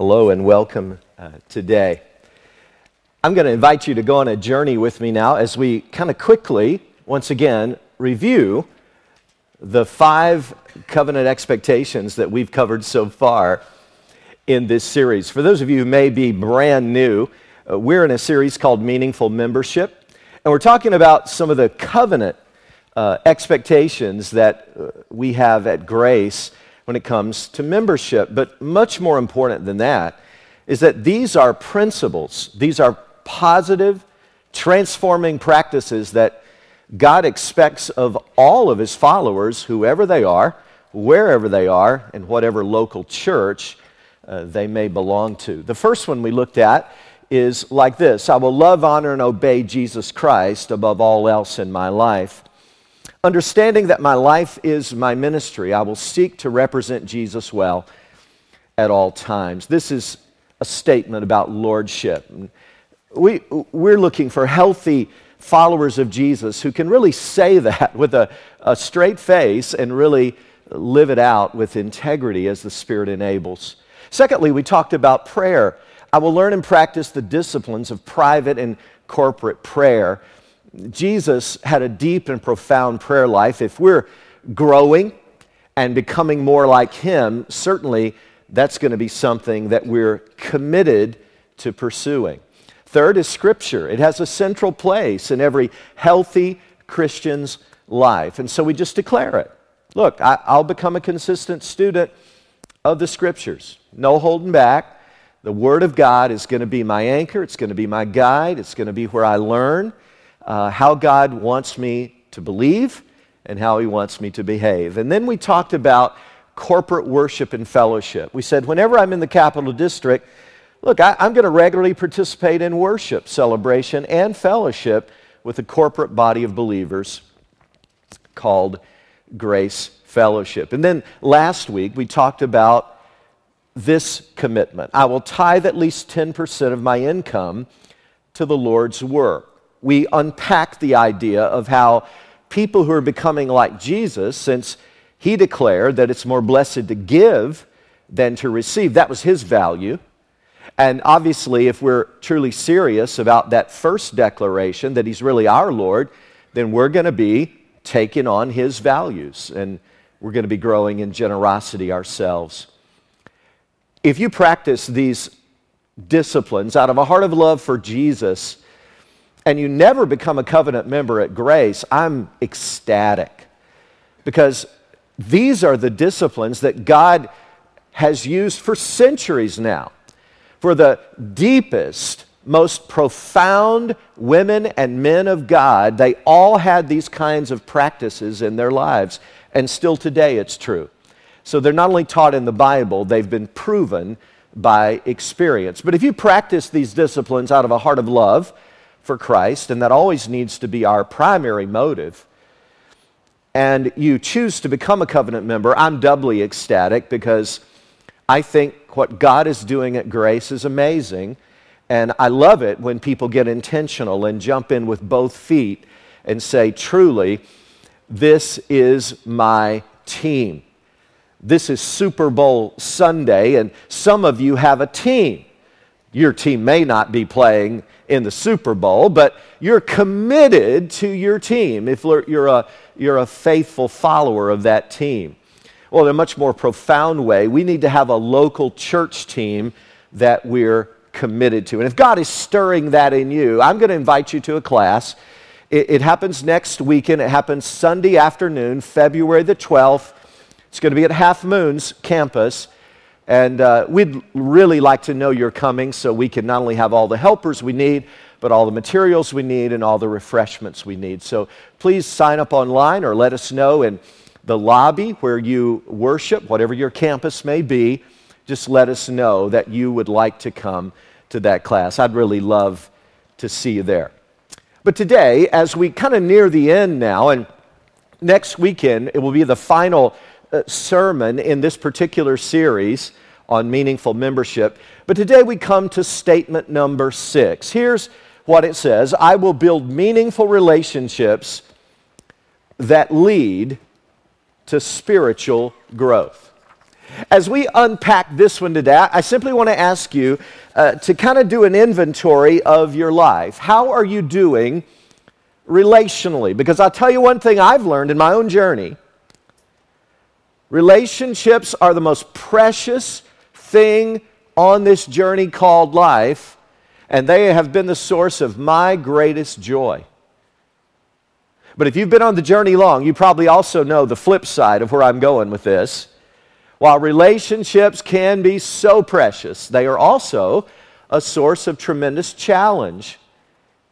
Hello and welcome uh, today. I'm going to invite you to go on a journey with me now as we kind of quickly, once again, review the five covenant expectations that we've covered so far in this series. For those of you who may be brand new, uh, we're in a series called Meaningful Membership, and we're talking about some of the covenant uh, expectations that uh, we have at Grace when it comes to membership. But much more important than that is that these are principles, these are positive, transforming practices that God expects of all of his followers, whoever they are, wherever they are, and whatever local church uh, they may belong to. The first one we looked at is like this I will love, honor, and obey Jesus Christ above all else in my life. Understanding that my life is my ministry, I will seek to represent Jesus well at all times. This is a statement about lordship. We, we're looking for healthy followers of Jesus who can really say that with a, a straight face and really live it out with integrity as the Spirit enables. Secondly, we talked about prayer. I will learn and practice the disciplines of private and corporate prayer. Jesus had a deep and profound prayer life. If we're growing and becoming more like him, certainly that's going to be something that we're committed to pursuing. Third is Scripture. It has a central place in every healthy Christian's life. And so we just declare it. Look, I, will become a consistent student of the Scriptures. No holding back. The Word of God is going to be my anchor, it's going to be my guide, it's going to be where I learn uh, how God wants me to believe and how He wants me to behave. And then we talked about corporate worship and fellowship. We said, whenever I'm in the capital district, look, I, am going to regularly participate in worship, celebration, and fellowship with a corporate body of believers called Grace Fellowship. And then last week, we talked about this commitment I will tithe at least 10% of my income to the Lord's work we unpack the idea of how people who are becoming like Jesus, since he declared that it's more blessed to give than to receive, that was his value. And obviously, if we're truly serious about that first declaration that he's really our Lord, then we're going to be taking on his values and we're going to be growing in generosity ourselves. If you practice these disciplines out of a heart of love for Jesus, and you never become a covenant member at Grace, I'm ecstatic because these are the disciplines that God has used for centuries now. For the deepest, most profound women and men of God, they all had these kinds of practices in their lives, and still today it's true. So they're not only taught in the Bible, they've been proven by experience. But if you practice these disciplines out of a heart of love, for Christ, and that always needs to be our primary motive, and you choose to become a covenant member, I'm doubly ecstatic because I think what God is doing at Grace is amazing. And I love it when people get intentional and jump in with both feet and say, truly, this is my team. This is Super Bowl Sunday, and some of you have a team. Your team may not be playing in the Super Bowl, but you're committed to your team if you're a, you're a faithful follower of that team. Well, in a much more profound way, we need to have a local church team that we're committed to. And if God is stirring that in you, I'm going to invite you to a class. It, it happens next weekend. It happens Sunday afternoon, February the 12th. It's going to be at Halfmoon's campus. And uh, we'd really like to know you're coming so we can not only have all the helpers we need, but all the materials we need and all the refreshments we need. So please sign up online or let us know in the lobby where you worship, whatever your campus may be. Just let us know that you would like to come to that class. I'd really love to see you there. But today, as we kind of near the end now, and next weekend, it will be the final sermon in this particular series on meaningful membership. But today we come to statement number six. Here's what it says I will build meaningful relationships that lead to spiritual growth. As we unpack this one today, I simply want to ask you uh, to kind of do an inventory of your life. How are you doing relationally? Because I'll tell you one thing I've learned in my own journey relationships are the most precious thing on this journey called life, and they have been the source of my greatest joy. But if you've been on the journey long, you probably also know the flip side of where I'm going with this. While relationships can be so precious, they are also a source of tremendous challenge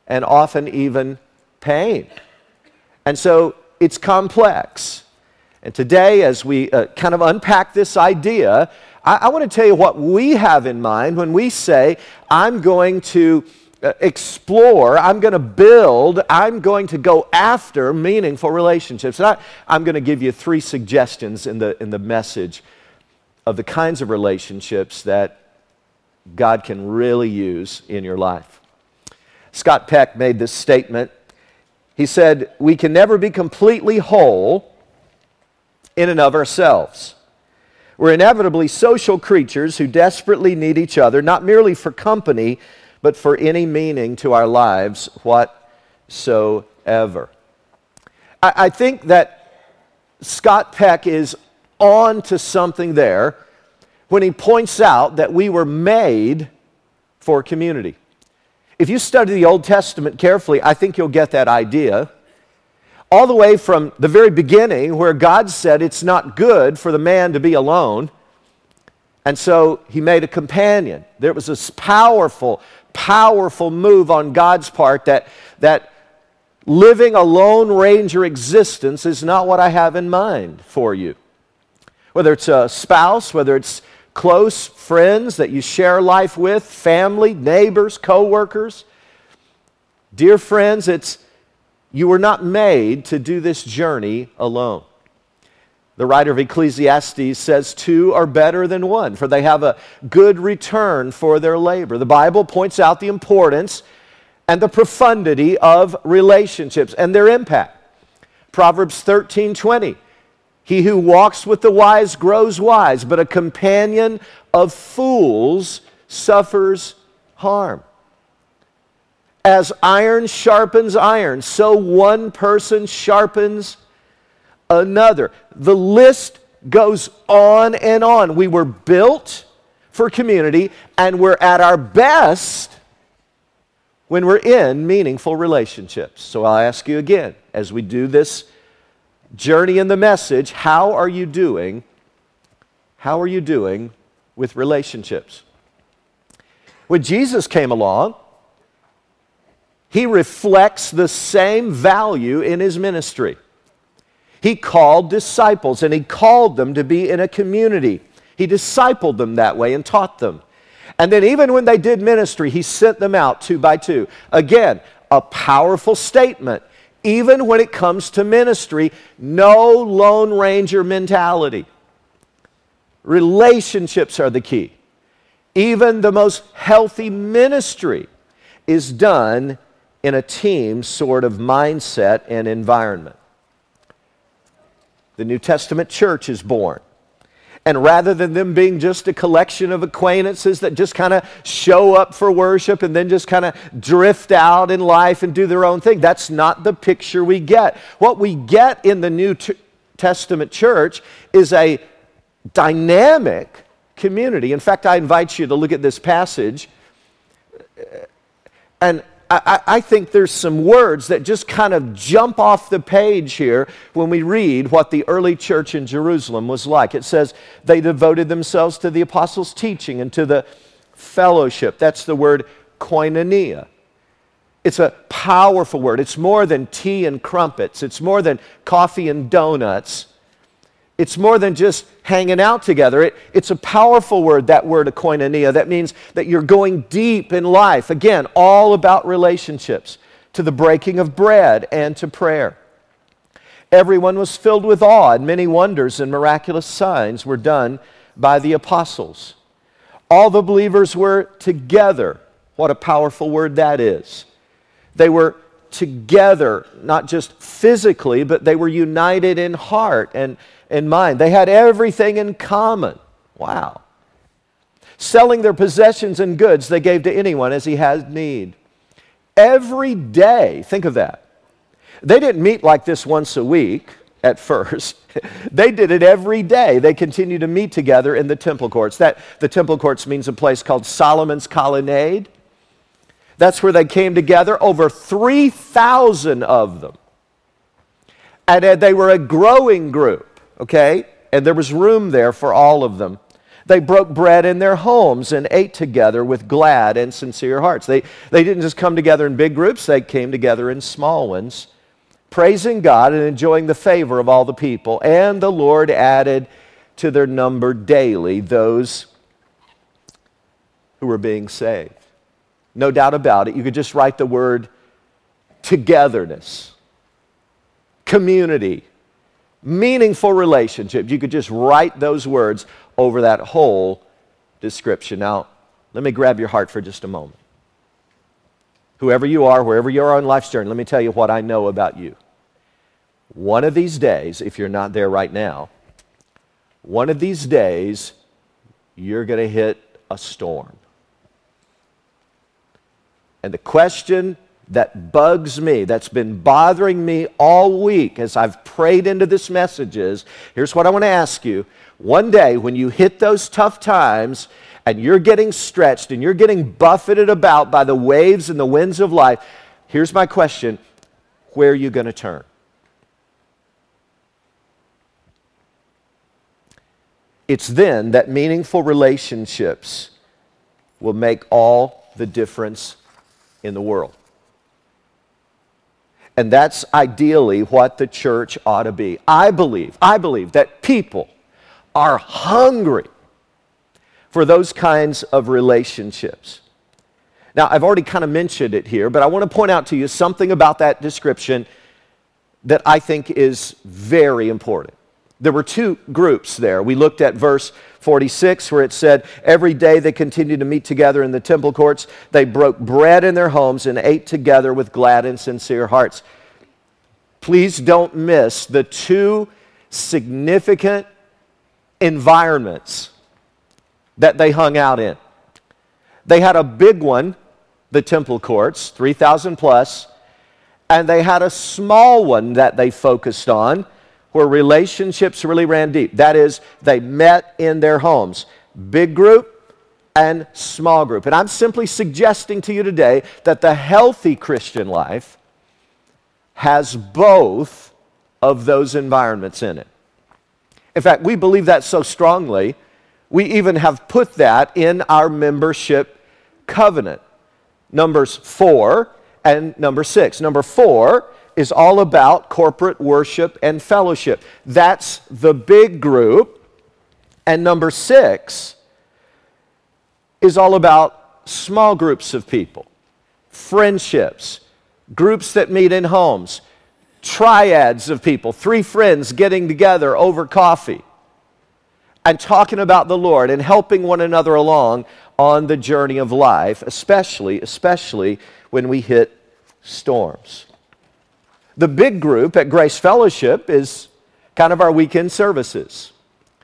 and often even pain. And so it's complex. And today, as we uh, kind of unpack this idea, I, I want to tell you what we have in mind when we say, I'm going to uh, explore, I'm going to build, I'm going to go after meaningful relationships. And I, I'm going to give you three suggestions in the, in the message of the kinds of relationships that God can really use in your life. Scott Peck made this statement. He said, We can never be completely whole in and of ourselves. We're inevitably social creatures who desperately need each other, not merely for company, but for any meaning to our lives whatsoever. I, I think that Scott Peck is on to something there when he points out that we were made for community. If you study the Old Testament carefully, I think you'll get that idea. All the way from the very beginning, where God said it's not good for the man to be alone. And so he made a companion. There was this powerful, powerful move on God's part that, that living a lone ranger existence is not what I have in mind for you. Whether it's a spouse, whether it's close friends that you share life with, family, neighbors, co-workers, dear friends, it's you were not made to do this journey alone. The writer of Ecclesiastes says, Two are better than one, for they have a good return for their labor. The Bible points out the importance and the profundity of relationships and their impact. Proverbs 13 20 he who walks with the wise grows wise, but a companion of fools suffers harm. As iron sharpens iron, so one person sharpens another. The list goes on and on. We were built for community, and we're at our best when we're in meaningful relationships. So I'll ask you again as we do this journey in the message, how are you doing? How are you doing with relationships? When Jesus came along, he reflects the same value in his ministry. He called disciples and he called them to be in a community. He discipled them that way and taught them. And then, even when they did ministry, he sent them out two by two. Again, a powerful statement even when it comes to ministry, no Lone Ranger mentality. Relationships are the key. Even the most healthy ministry is done in a team sort of mindset and environment. The New Testament church is born and rather than them being just a collection of acquaintances that just kind of show up for worship and then just kind of drift out in life and do their own thing, that's not the picture we get. What we get in the New Testament church is a dynamic community. In fact, I invite you to look at this passage and I, I, think there's some words that just kind of jump off the page here when we read what the early church in Jerusalem was like. It says they devoted themselves to the apostles' teaching and to the fellowship. That's the word koinonia. It's a powerful word. It's more than tea and crumpets, it's more than coffee and donuts. It's more than just hanging out together. It, it's a powerful word, that word, koinonia. That means that you're going deep in life. Again, all about relationships, to the breaking of bread and to prayer. Everyone was filled with awe, and many wonders and miraculous signs were done by the apostles. All the believers were together. What a powerful word that is. They were together, not just physically, but they were united in heart and in mind. They had everything in common. Wow. Selling their possessions and goods they gave to anyone as he had need. Every day, think of that. They didn't meet like this once a week at first. they did it every day. They continued to meet together in the temple courts. That the temple courts means a place called Solomon's Colonnade. That's where they came together, over 3,000 of them. And they were a growing group, okay? And there was room there for all of them. They broke bread in their homes and ate together with glad and sincere hearts. They, they didn't just come together in big groups, they came together in small ones, praising God and enjoying the favor of all the people. And the Lord added to their number daily those who were being saved. No doubt about it. You could just write the word togetherness, community, meaningful relationships. You could just write those words over that whole description. Now, let me grab your heart for just a moment. Whoever you are, wherever you are on life's journey, let me tell you what I know about you. One of these days, if you're not there right now, one of these days, you're going to hit a storm. And the question that bugs me, that's been bothering me all week as I've prayed into this message is here's what I want to ask you. One day, when you hit those tough times and you're getting stretched and you're getting buffeted about by the waves and the winds of life, here's my question where are you going to turn? It's then that meaningful relationships will make all the difference in the world. And that's ideally what the church ought to be. I believe, I believe that people are hungry for those kinds of relationships. Now, I've already kind of mentioned it here, but I want to point out to you something about that description that I think is very important. There were two groups there. We looked at verse 46, where it said, Every day they continued to meet together in the temple courts. They broke bread in their homes and ate together with glad and sincere hearts. Please don't miss the two significant environments that they hung out in. They had a big one, the temple courts, 3,000 plus, and they had a small one that they focused on where relationships really ran deep. That is, they met in their homes. Big group and small group. And I'm simply suggesting to you today that the healthy Christian life has both of those environments in it. In fact, we believe that so strongly, we even have put that in our membership covenant. Numbers 4 and number 6. Number 4 is all about corporate worship and fellowship. That's the big group. And number six is all about small groups of people, friendships, groups that meet in homes, triads of people, three friends getting together over coffee and talking about the Lord and helping one another along on the journey of life, especially, especially when we hit storms. The big group at Grace Fellowship is kind of our weekend services.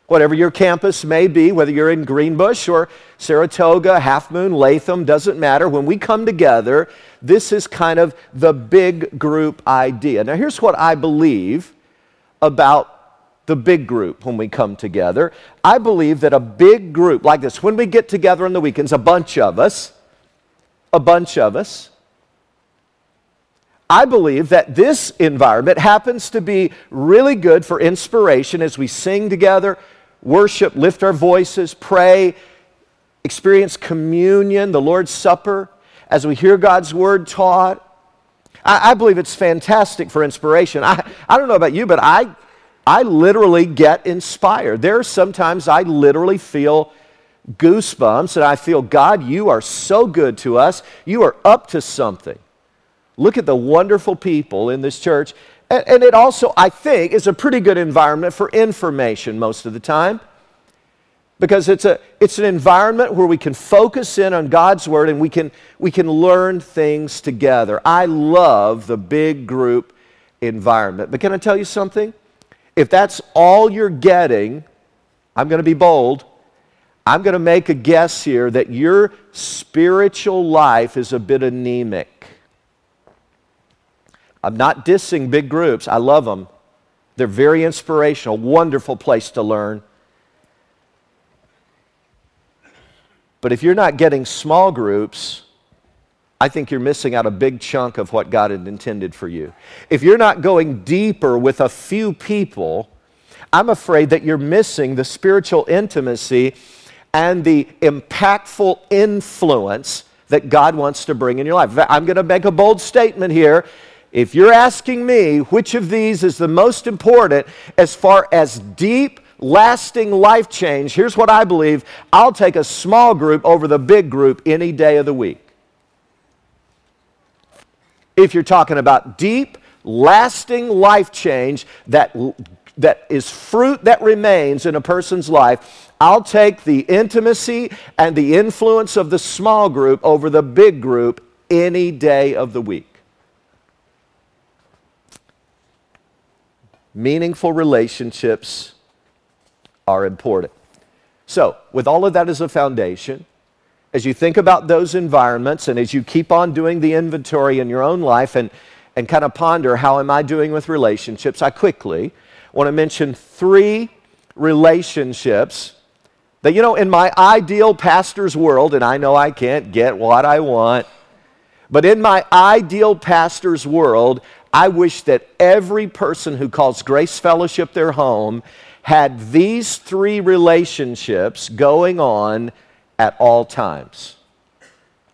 Whatever your campus may be, whether you're in Greenbush or Saratoga, Halfmoon, Latham, doesn't matter. When we come together, this is kind of the big group idea. Now, here's what I believe about the big group when we come together. I believe that a big group like this, when we get together on the weekends, a bunch of us, a bunch of us, I believe that this environment happens to be really good for inspiration as we sing together, worship, lift our voices, pray, experience communion, the Lord's Supper, as we hear God's word taught. I, I believe it's fantastic for inspiration. I, I don't know about you, but I, I literally get inspired. There are sometimes I literally feel goosebumps and I feel, God, you are so good to us. You are up to something. Look at the wonderful people in this church. And, and, it also, I think, is a pretty good environment for information most of the time. Because it's, a, it's an environment where we can focus in on God's Word and we can, we can learn things together. I love the big group environment. But can I tell you something? If that's all you're getting, I'm going to be bold. I'm going to make a guess here that your spiritual life is a bit anemic. I'm not dissing big groups, I love them. They're very inspirational, wonderful place to learn. But if you're not getting small groups, I think you're missing out a big chunk of what God had intended for you. If you're not going deeper with a few people, I'm afraid that you're missing the spiritual intimacy and the impactful influence that God wants to bring in your life. I'm going to make a bold statement here. If you're asking me which of these is the most important as far as deep, lasting life change, here's what I believe I'll take a small group over the big group any day of the week. If you're talking about deep, lasting life change that, that is fruit that remains in a person's life, I'll take the intimacy and the influence of the small group over the big group any day of the week. Meaningful relationships are important. So, with all of that as a foundation, as you think about those environments and as you keep on doing the inventory in your own life and, and kind of ponder how am I doing with relationships, I quickly want to mention three relationships that, you know, in my ideal pastor's world, and I know I can't get what I want, but in my ideal pastor's world, I wish that every person who calls Grace Fellowship their home had these three relationships going on at all times.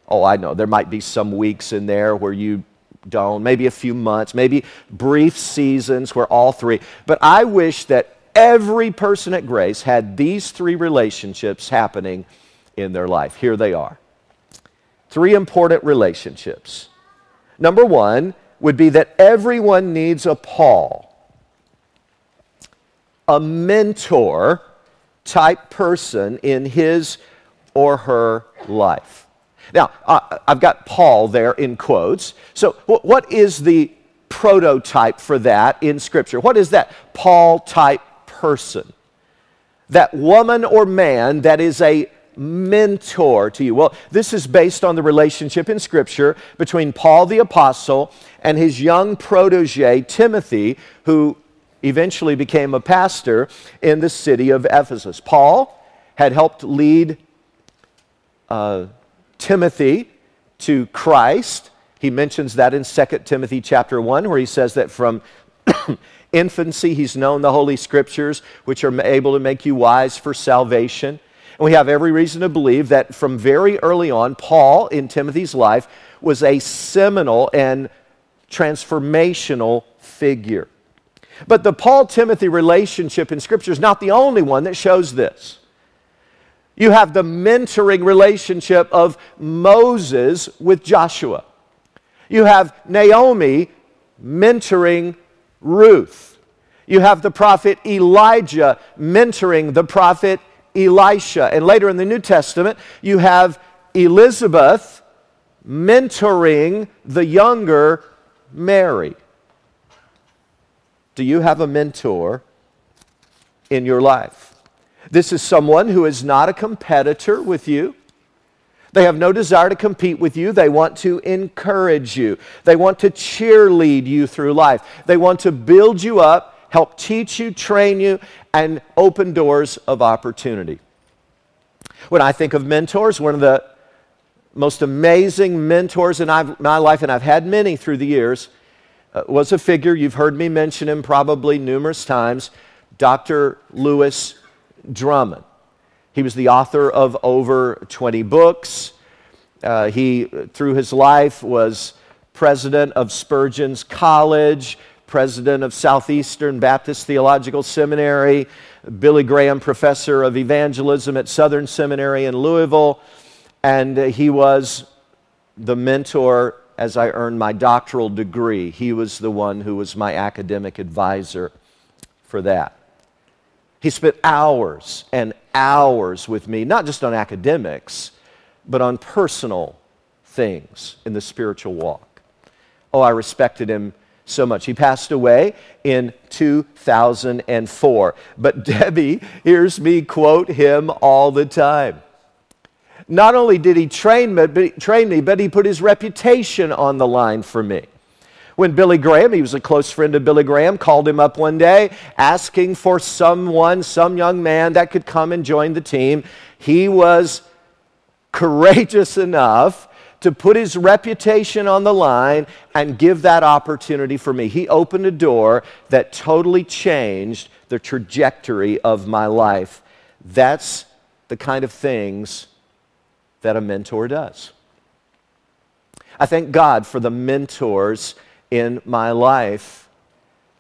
Oh, I know, there might be some weeks in there where you don't, maybe a few months, maybe brief seasons where all three. But I wish that every person at Grace had these three relationships happening in their life. Here they are. Three important relationships. Number one would be that everyone needs a Paul, a mentor type person in his or her life. Now, I've got Paul there in quotes. So, what is the prototype for that in Scripture? What is that Paul type person, that woman or man that is a mentor to you? Well, this is based on the relationship in Scripture between Paul the Apostle and his young protege, Timothy, who eventually became a pastor in the city of Ephesus. Paul had helped lead uh, Timothy to Christ. He mentions that in 2 Timothy chapter 1, where he says that from infancy, he's known the Holy Scriptures, which are able to make you wise for salvation. And we have every reason to believe that from very early on, Paul in Timothy's life was a seminal and transformational figure. But the Paul Timothy relationship in Scripture is not the only one that shows this. You have the mentoring relationship of Moses with Joshua. You have Naomi mentoring Ruth. You have the prophet Elijah mentoring the prophet Elisha. And later in the New Testament, you have Elizabeth mentoring the younger Mary. Do you have a mentor in your life? This is someone who is not a competitor with you. They have no desire to compete with you. They want to encourage you. They want to cheerlead you through life. They want to build you up, help teach you, train you, and open doors of opportunity. When I think of mentors, one of the most amazing mentors in my life, and I've had many through the years, uh, was a figure, you've heard me mention him probably numerous times, Dr. Lewis Drummond. He was the author of over 20 books. Uh, he, through his life, was president of Spurgeon's College, president of Southeastern Baptist Theological Seminary, Billy Graham Professor of Evangelism at Southern Seminary in Louisville, and he was the mentor as I earned my doctoral degree. He was the one who was my academic advisor for that. He spent hours and hours with me, not just on academics, but on personal things in the spiritual walk. Oh, I respected him so much. He passed away in 2004. But Debbie hears me quote him all the time. Not only did he train me, but, train me, but he put his reputation on the line for me. When Billy Graham, he was a close friend of Billy Graham, called him up one day asking for someone, some young man that could come and join the team, he was courageous enough to put his reputation on the line and give that opportunity for me. He opened a door that totally changed the trajectory of my life. That's the kind of things that a mentor does. I thank God for the mentors in my life.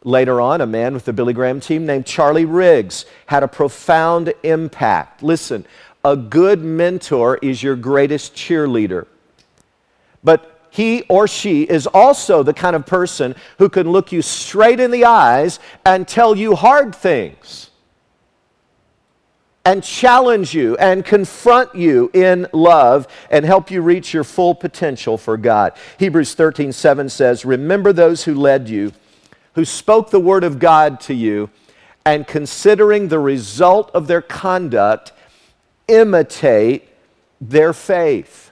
Later on, a man with the Billy Graham team named Charlie Riggs had a profound impact. Listen, a good mentor is your greatest cheerleader. But he or she is also the kind of person who can look you straight in the eyes and tell you hard things and challenge you and confront you in love and help you reach your full potential for God. Hebrews 13 7 says, Remember those who led you, who spoke the word of God to you, and considering the result of their conduct, imitate their faith.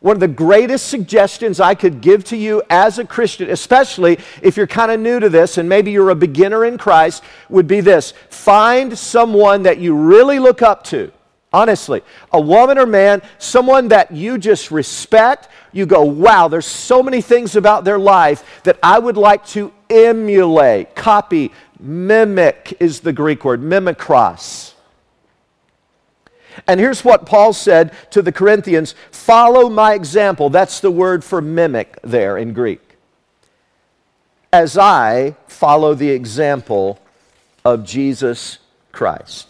One of the greatest suggestions I could give to you as a Christian, especially if you're kind of new to this and maybe you're a beginner in Christ, would be this. Find someone that you really look up to. Honestly, a woman or man, someone that you just respect, you go, wow, there's so many things about their life that I would like to emulate, copy, mimic is the Greek word, mimikros. And here's what Paul said to the Corinthians follow my example. That's the word for mimic there in Greek. As I follow the example of Jesus Christ.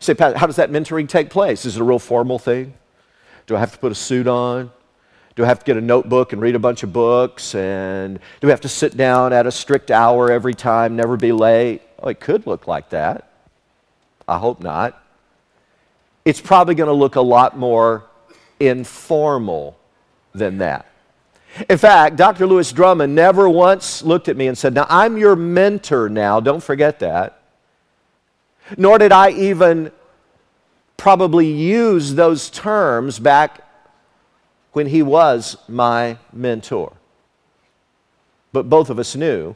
You say, how does that mentoring take place? Is it a real formal thing? Do I have to put a suit on? Do I have to get a notebook and read a bunch of books? And do we have to sit down at a strict hour every time, never be late? Oh, it could look like that. I hope not it's probably going to look a lot more informal than that. In fact, Dr. Lewis Drummond never once looked at me and said, Now, I'm your mentor now, don't forget that. Nor did I even probably use those terms back when he was my mentor. But both of us knew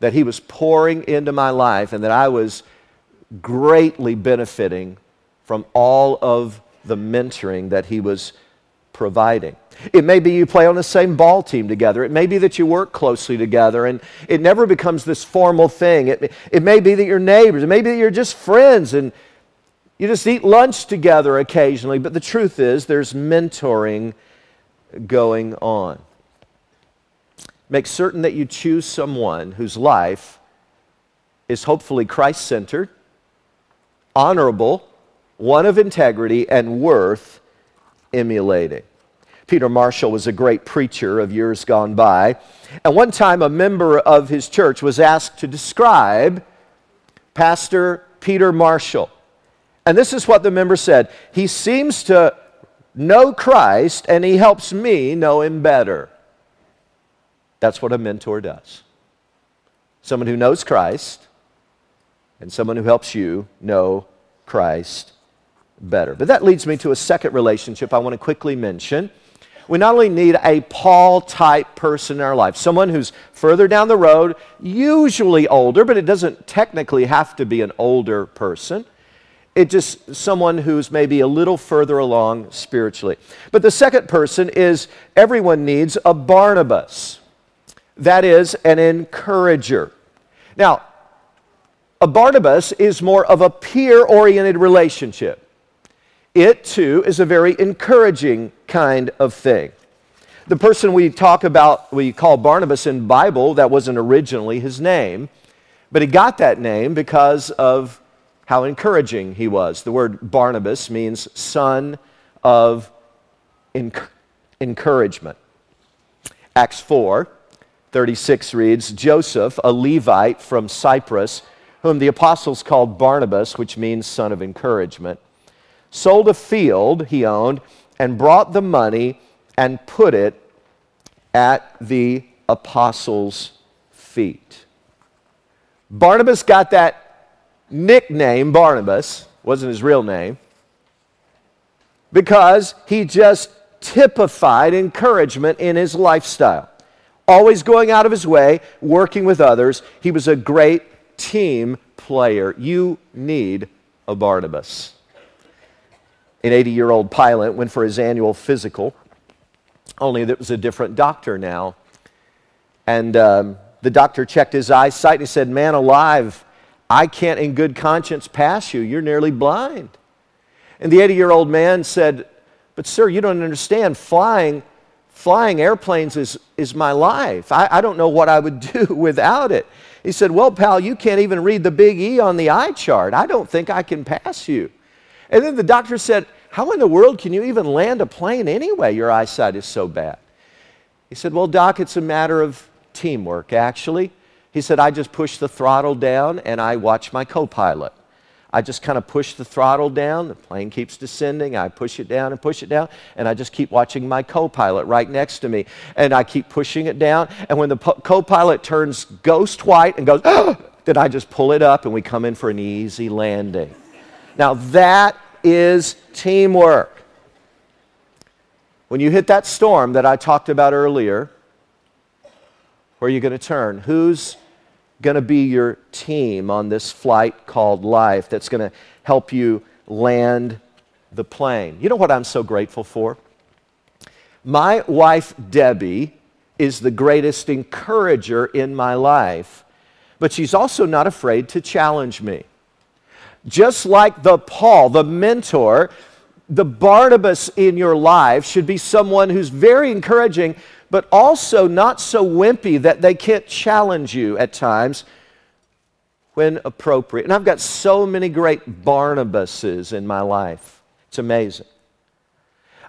that he was pouring into my life and that I was greatly benefiting from all of the mentoring that he was providing. It may be you play on the same ball team together. It may be that you work closely together and it never becomes this formal thing. It, it may be that you're neighbors. It may be that you're just friends and you just eat lunch together occasionally. But the truth is, there's mentoring going on. Make certain that you choose someone whose life is hopefully Christ centered, honorable, one of integrity and worth emulating. Peter Marshall was a great preacher of years gone by. And one time, a member of his church was asked to describe Pastor Peter Marshall. And this is what the member said He seems to know Christ, and he helps me know him better. That's what a mentor does. Someone who knows Christ, and someone who helps you know Christ better. But that leads me to a second relationship I want to quickly mention. We not only need a Paul type person in our life, someone who's further down the road, usually older, but it doesn't technically have to be an older person. It's just someone who's maybe a little further along spiritually. But the second person is everyone needs a Barnabas. That is an encourager. Now, a Barnabas is more of a peer oriented relationship it too is a very encouraging kind of thing. The person we talk about, we call Barnabas in Bible, that wasn't originally his name, but he got that name because of how encouraging he was. The word Barnabas means son of enc- encouragement. Acts 4 36 reads Joseph, a Levite from Cyprus, whom the apostles called Barnabas, which means son of encouragement sold a field he owned, and brought the money and put it at the apostles' feet. Barnabas got that nickname, Barnabas, wasn't his real name, because he just typified encouragement in his lifestyle. Always going out of his way, working with others. He was a great team player. You need a Barnabas. An 80 year old pilot went for his annual physical, only that was a different doctor now. And um, the doctor checked his eyesight and he said, Man alive, I can't in good conscience pass you. You're nearly blind. And the 80 year old man said, But, sir, you don't understand. Flying, flying airplanes is, is my life. I, I don't know what I would do without it. He said, Well, pal, you can't even read the big E on the eye chart. I don't think I can pass you. And then the doctor said, How in the world can you even land a plane anyway? Your eyesight is so bad. He said, Well, doc, it's a matter of teamwork, actually. He said, I just push the throttle down and I watch my co pilot. I just kind of push the throttle down. The plane keeps descending. I push it down and push it down. And I just keep watching my co pilot right next to me. And I keep pushing it down. And when the co pilot turns ghost white and goes, then I just pull it up and we come in for an easy landing. Now, that is teamwork. When you hit that storm that I talked about earlier, where are you going to turn? Who's going to be your team on this flight called life that's going to help you land the plane. You know what I'm so grateful for? My wife, Debbie, is the greatest encourager in my life, but she's also not afraid to challenge me. Just like the Paul, the mentor, the Barnabas in your life should be someone who's very encouraging, but also not so wimpy that they can't challenge you at times when appropriate. And I've got so many great Barnabases in my life. It's amazing.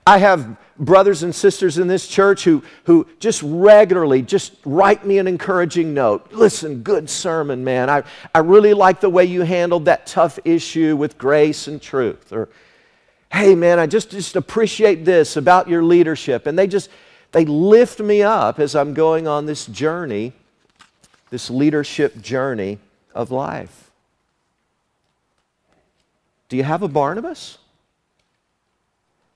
I have brothers and sisters in this church who, who just regularly just write me an encouraging note. Listen, good sermon, man. I, I really like the way you handled that tough issue with grace and truth. Or, hey, man, I just, just appreciate this about your leadership. And they just, they lift me up as I'm going on this journey, this leadership journey of life. Do you have a Barnabas?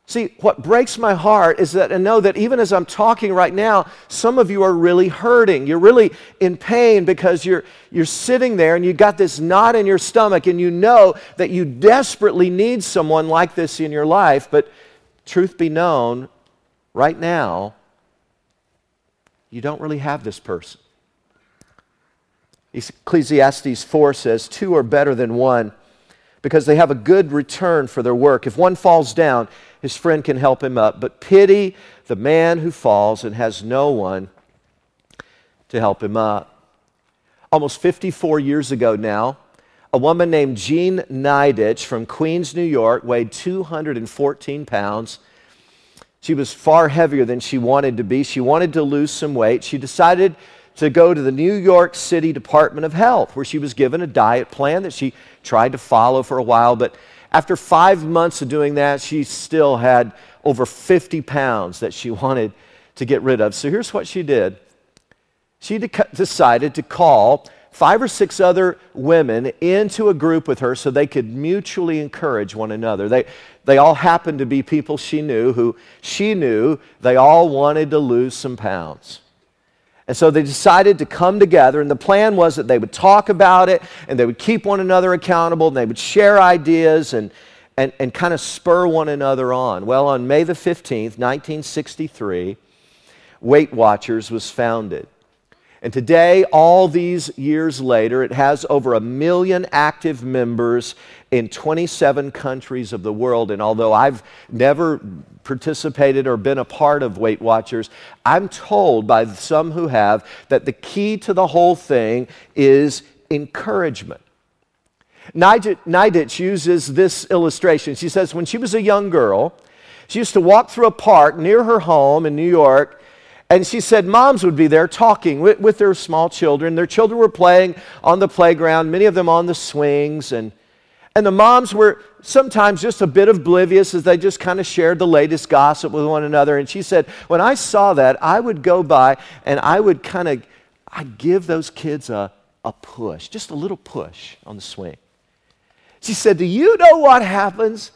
See, what breaks my heart is that I know that even as I'm talking right now, some of you are really hurting. You're really in pain because you're, you're sitting there and you got this knot in your stomach and you know that you desperately need someone like this in your life. But truth be known, right now, you don't really have this person. Ecclesiastes 4 says, Two are better than one because they have a good return for their work. If one falls down, his friend can help him up. But pity the man who falls and has no one to help him up. Almost 54 years ago now, a woman named Jean Nidetch from Queens, New York, weighed 214 pounds she was far heavier than she wanted to be. She wanted to lose some weight. She decided to go to the New York City Department of Health, where she was given a diet plan that she tried to follow for a while. But after five months of doing that, she still had over 50 pounds that she wanted to get rid of. So here's what she did she de- decided to call five or six other women into a group with her so they could mutually encourage one another. They, they all happened to be people she knew who she knew they all wanted to lose some pounds. And so they decided to come together, and the plan was that they would talk about it and they would keep one another accountable and they would share ideas and, and, and kind of spur one another on. Well, on May the 15th, 1963, Weight Watchers was founded. And today, all these years later, it has over a million active members in 27 countries of the world. And although I've never participated or been a part of Weight Watchers, I'm told by some who have that the key to the whole thing is encouragement. Nidetch uses this illustration. She says when she was a young girl, she used to walk through a park near her home in New York and she said moms would be there talking with, with, their small children. Their children were playing on the playground, many of them on the swings. And, And the moms were sometimes just a bit oblivious as they just kind of shared the latest gossip with one another. And she said, when I saw that, I would go by and I would kind of I'd give those kids a, a push, just a little push on the swing. She said, Do you know what happens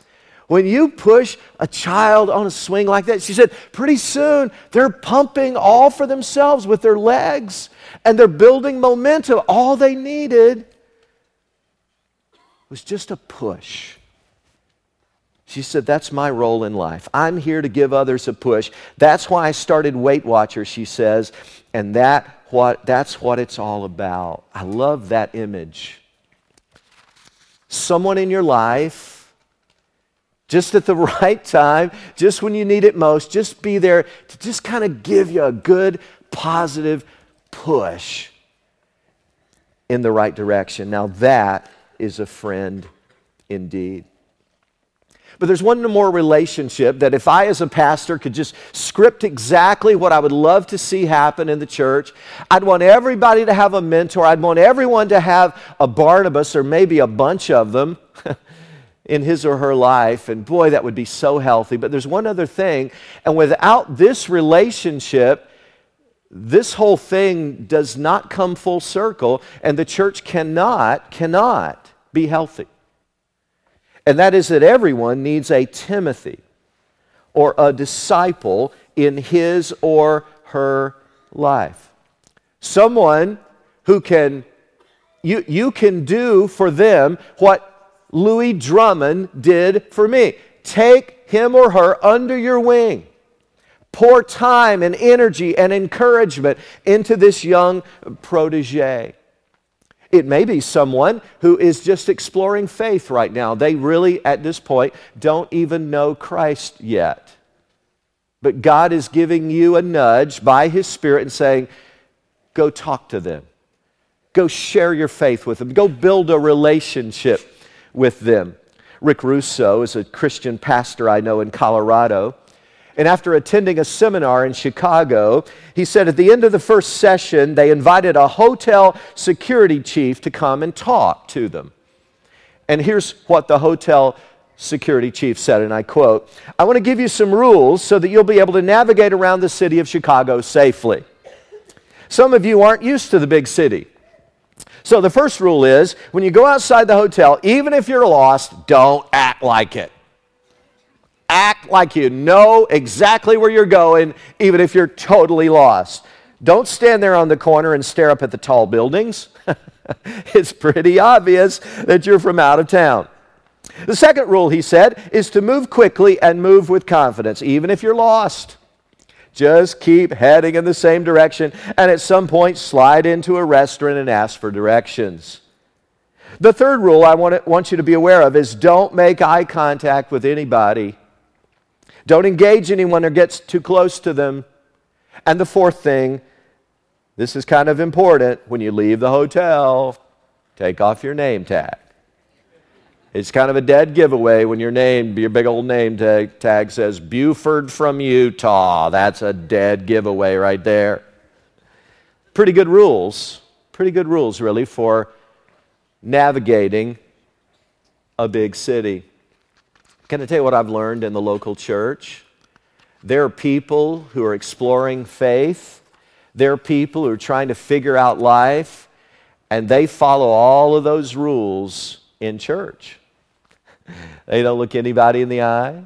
when you push a child on a swing like that? She said, Pretty soon they're pumping all for themselves with their legs and they're building momentum. All they needed was just a push. She said, That's my role in life. I'm here to give others a push. That's why I started Weight Watchers, she says, and that what, that's what it's all about. I love that image. Someone in your life, just at the right time, just when you need it most, just be there to just kind of give you a good, positive push in the right direction. Now, that is a friend indeed. But there's one more relationship that if I, as a pastor, could just script exactly what I would love to see happen in the church, I'd want everybody to have a mentor. I'd want everyone to have a Barnabas or maybe a bunch of them in his or her life. And boy, that would be so healthy. But there's one other thing. And without this relationship, this whole thing does not come full circle, and the church cannot, cannot be healthy and that is that everyone needs a Timothy or a disciple in his or her life. Someone who can, you, you can do for them what Lewis Drummond did for me. Take him or her under your wing. Pour time and energy and encouragement into this young protege. It may be someone who is just exploring faith right now. They really, at this point, don't even know Christ yet. But God is giving you a nudge by His Spirit and saying, go talk to them. Go share your faith with them. Go build a relationship with them. Rick Russo is a Christian pastor I know in Colorado. And after attending a seminar in Chicago, he said at the end of the first session, they invited a hotel security chief to come and talk to them. And here's what the hotel security chief said, and I quote I want to give you some rules so that you'll be able to navigate around the city of Chicago safely. Some of you aren't used to the big city. So the first rule is when you go outside the hotel, even if you're lost, don't act like it act like you know exactly where you're going, even if you're totally lost. Don't stand there on the corner and stare up at the tall buildings. it's pretty obvious that you're from out of town. The second rule, he said, is to move quickly and move with confidence, even if you're lost. Just keep heading in the same direction, and at some point, slide into a restaurant and ask for directions. The third rule I want, to, want you to be aware of is don't make eye contact with anybody don't engage anyone or get too close to them. And the fourth thing, this is kind of important when you leave the hotel, take off your name tag. It's kind of a dead giveaway when your name, your big old name tag, tag says Buford from Utah. That's a dead giveaway right there. Pretty good rules, pretty good rules, really, for navigating a big city. Can I tell you what I've learned in the local church? There are people who are exploring faith, there are people who are trying to figure out life, and they follow all of those rules in church. They don't look anybody in the eye.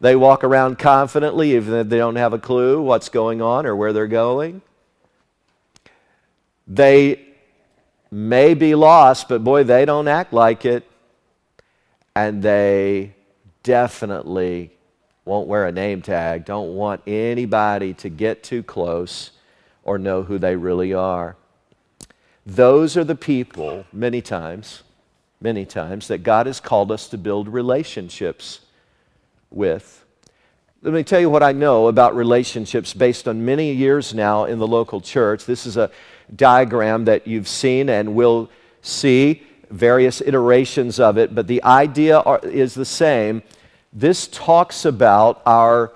They walk around confidently even if they don't have a clue what's going on or where they're going. They may be lost, but boy, they don't act like it and they definitely won't wear a name tag, don't want anybody to get too close or know who they really are. Those are the people, many times, many times, that God has called us to build relationships with. Let me tell you what I know about relationships based on many years now in the local church. This is a diagram that you've seen and will see various iterations of it, but the idea are, is the same. This talks about our,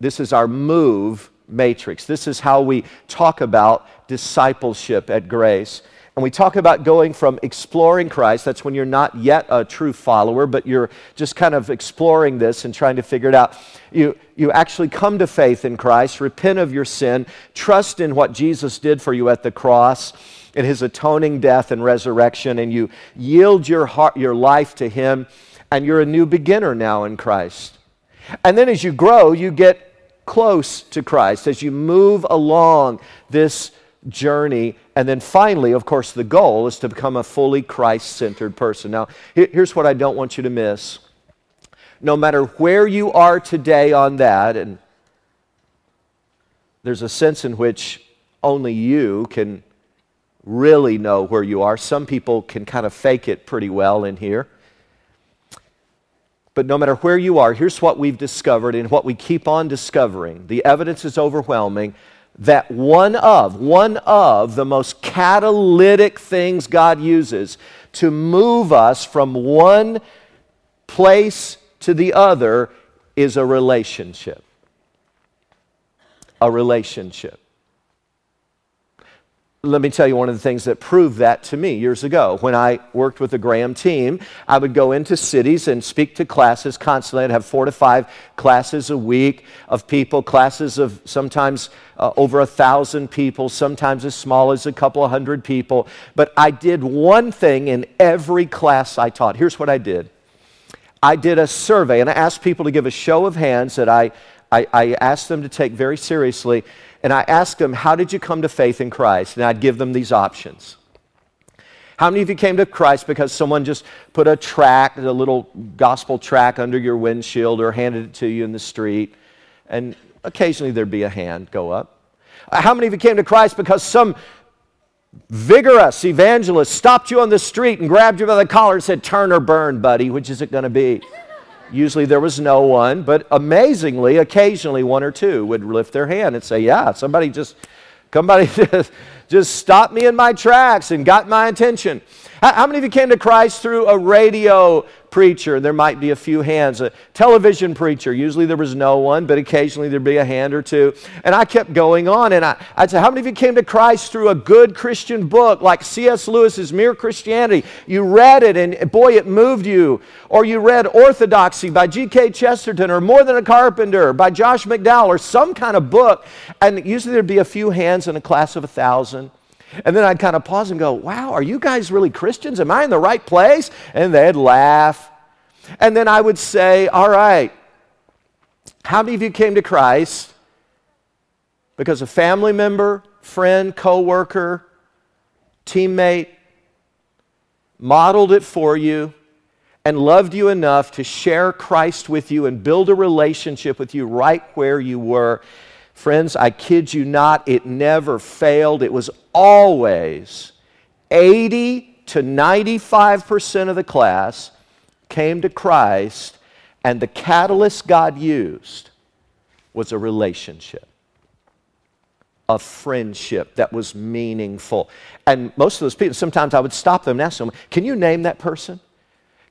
this is our move matrix. This is how we talk about discipleship at Grace. And we talk about going from exploring Christ, that's when you're not yet a true follower, but you're just kind of exploring this and trying to figure it out. You, you actually come to faith in Christ, repent of your sin, trust in what Jesus did for you at the cross, in his atoning death and resurrection, and you yield your, heart, your life to him, and you're a new beginner now in Christ. And then as you grow, you get close to Christ, as you move along this journey. And then finally, of course, the goal is to become a fully Christ centered person. Now, here's what I don't want you to miss. No matter where you are today on that, and there's a sense in which only you can really know where you are. Some people can kind of fake it pretty well in here. But no matter where you are, here's what we've discovered and what we keep on discovering. The evidence is overwhelming that one of, one of the most catalytic things God uses to move us from one place to the other is a relationship. A relationship let me tell you one of the things that proved that to me years ago. When I worked with the Graham team, I would go into cities and speak to classes constantly. I'd have four to five classes a week of people, classes of sometimes uh, over a thousand people, sometimes as small as a couple of hundred people. But I did one thing in every class I taught. Here's what I did I did a survey and I asked people to give a show of hands that I, I, I asked them to take very seriously and I asked them, How did you come to faith in Christ? And I'd give them these options. How many of you came to Christ because someone just put a tract, a little gospel tract under your windshield or handed it to you in the street? And occasionally there'd be a hand go up. Uh, how many of you came to Christ because some vigorous evangelist stopped you on the street and grabbed you by the collar and said, Turn or burn, buddy? Which is it going to be? Usually there was no one, but amazingly, occasionally one or two would lift their hand and say, Yeah, somebody just, somebody just, just stopped me in my tracks and got my attention. How how many of you came to Christ through a radio preacher, there might be a few hands. A television preacher, usually there was no one, but occasionally there'd be a hand or two. And I kept going on, and I, I'd say, How many of you came to Christ through a good Christian book like C.S. Lewis's Mere Christianity? You read it, and boy, it moved you. Or you read Orthodoxy by G.K. Chesterton, or More Than a Carpenter by Josh McDowell, or some kind of book. And usually there'd be a few hands in a class of a thousand. And then I'd kind of pause and go, wow, are you guys really Christians? Am I in the right place? And they'd laugh. And then I would say, all right, how many of you came to Christ because a family member, friend, coworker, teammate modeled it for you and loved you enough to share Christ with you and build a relationship with you right where you were? Friends, I kid you not, it never failed. It was always 80 to 95% of the class came to Christ, and the catalyst God used was a relationship, a friendship that was meaningful. And most of those people, sometimes I would stop them and ask them, Can you name that person?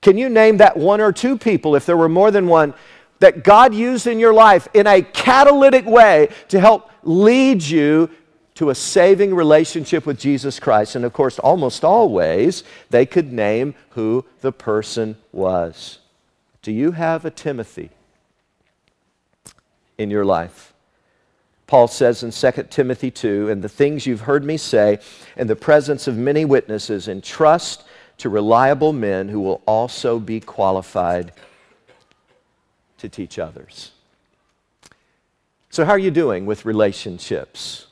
Can you name that one or two people, if there were more than one, that God used in your life in a catalytic way to help lead you to a saving relationship with Jesus Christ. And of course, almost always, they could name who the person was. Do you have a Timothy in your life? Paul says in 2 Timothy 2, and the things you've heard me say in the presence of many witnesses, entrust to reliable men who will also be qualified to teach others. So, how are you doing with relationships?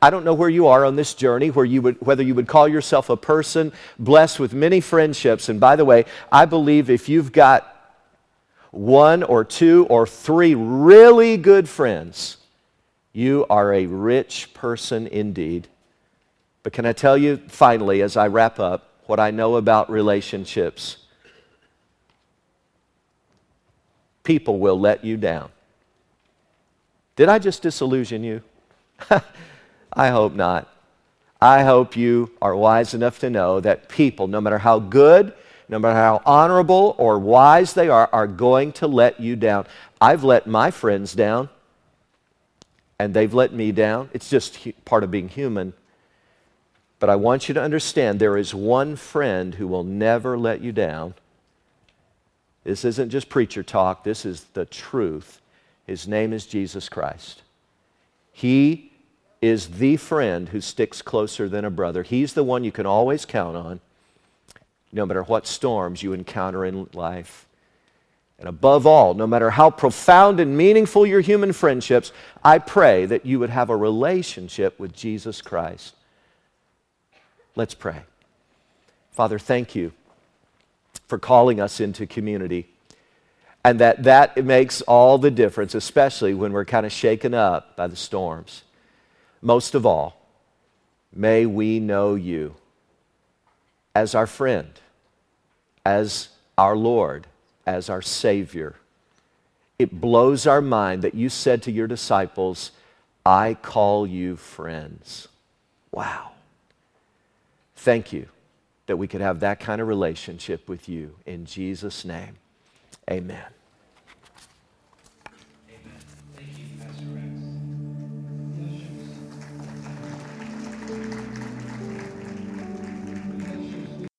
I don't know where you are on this journey, where you would, whether you would call yourself a person blessed with many friendships. And by the way, I believe if you've got one or two or three really good friends, you are a rich person indeed. But can I tell you finally, as I wrap up, what I know about relationships? People will let you down. Did I just disillusion you? I hope not. I hope you are wise enough to know that people, no matter how good, no matter how honorable or wise they are, are going to let you down. I've let my friends down, and they've let me down. It's just part of being human. But I want you to understand there is one friend who will never let you down. This isn't just preacher talk, this is the truth. His name is Jesus Christ. He is the friend who sticks closer than a brother. He's the one you can always count on, no matter what storms you encounter in life. And above all, no matter how profound and meaningful your human friendships, I pray that you would have a relationship with Jesus Christ. Let's pray. Father, thank you for calling us into community. And that that makes all the difference, especially when we're kind of shaken up by the storms. Most of all, may we know you as our friend, as our Lord, as our Savior. It blows our mind that you said to your disciples, I call you friends. Wow. Thank you that we could have that kind of relationship with you. In Jesus' name, amen.